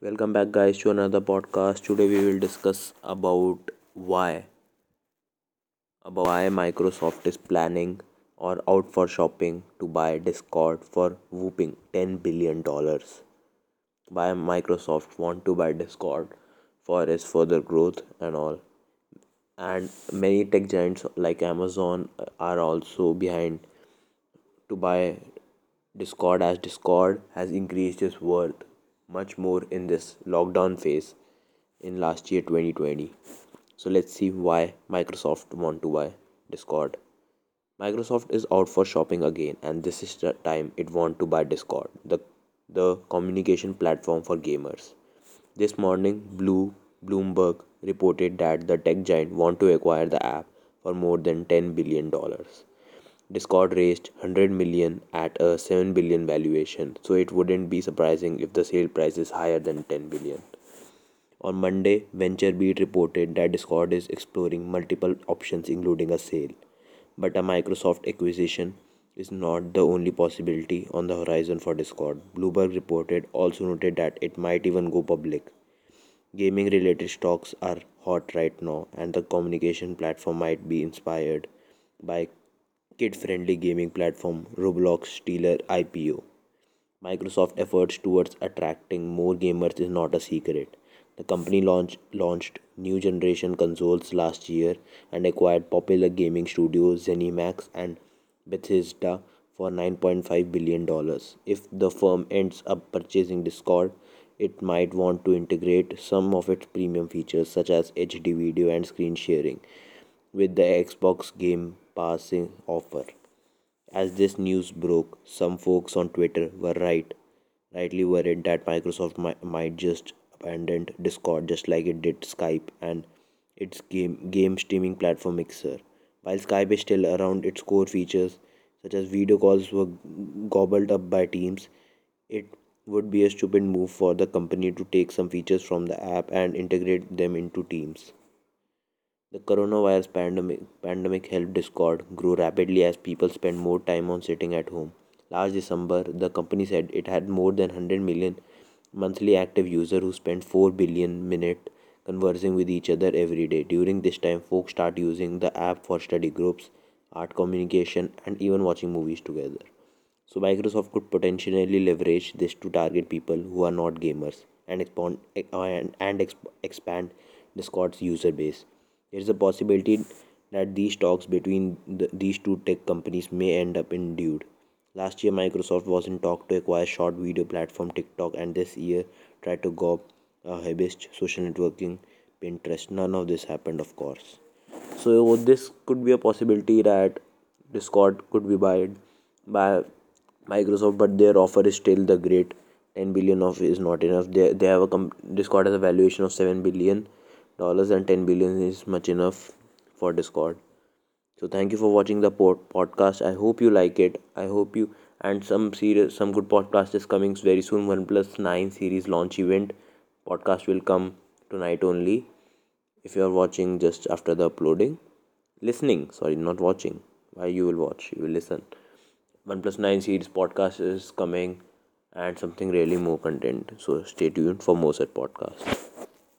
Welcome back, guys, to another podcast. Today, we will discuss about why about why Microsoft is planning or out for shopping to buy Discord for whooping ten billion dollars. Why Microsoft want to buy Discord for its further growth and all. And many tech giants like Amazon are also behind to buy Discord as Discord has increased its worth much more in this lockdown phase in last year 2020. So let's see why Microsoft want to buy Discord. Microsoft is out for shopping again and this is the time it want to buy Discord, the the communication platform for gamers. This morning Blue Bloomberg reported that the tech giant want to acquire the app for more than 10 billion dollars. Discord raised 100 million at a 7 billion valuation, so it wouldn't be surprising if the sale price is higher than 10 billion. On Monday, VentureBeat reported that Discord is exploring multiple options including a sale, but a Microsoft acquisition is not the only possibility on the horizon for Discord. Bloomberg reported also noted that it might even go public. Gaming related stocks are hot right now, and the communication platform might be inspired by kid friendly gaming platform Roblox Stealer IPO. Microsoft's efforts towards attracting more gamers is not a secret. The company launched, launched new generation consoles last year and acquired popular gaming studios ZeniMax and Bethesda for $9.5 billion. If the firm ends up purchasing Discord, it might want to integrate some of its premium features such as HD video and screen sharing with the Xbox Game Passing offer. As this news broke, some folks on Twitter were right, rightly worried that Microsoft might, just abandon Discord just like it did Skype and its game game streaming platform Mixer. While Skype is still around, its core features such as video calls were gobbled up by Teams. It would be a stupid move for the company to take some features from the app and integrate them into Teams. The coronavirus pandemic, pandemic helped Discord grow rapidly as people spent more time on sitting at home. Last December, the company said it had more than 100 million monthly active users who spent 4 billion minutes conversing with each other every day. During this time, folks start using the app for study groups, art communication, and even watching movies together. So Microsoft could potentially leverage this to target people who are not gamers and expand and, and expand Discord's user base. There is a possibility that these talks between the, these two tech companies may end up in dude. Last year, Microsoft was in talk to acquire short video platform TikTok, and this year tried to gob uh, Hibist, social networking, Pinterest. None of this happened, of course. So this could be a possibility that Discord could be bought by Microsoft, but their offer is still the great 10 billion of is not enough. They they have a com- Discord has a valuation of 7 billion dollars and 10 billion is much enough for discord. So thank you for watching the pod- podcast. I hope you like it. I hope you and some serious some good podcast is coming very soon. Oneplus 9 series launch event podcast will come tonight only. If you are watching just after the uploading listening sorry not watching why you will watch you will listen. Oneplus 9 series podcast is coming and something really more content. So stay tuned for more such podcasts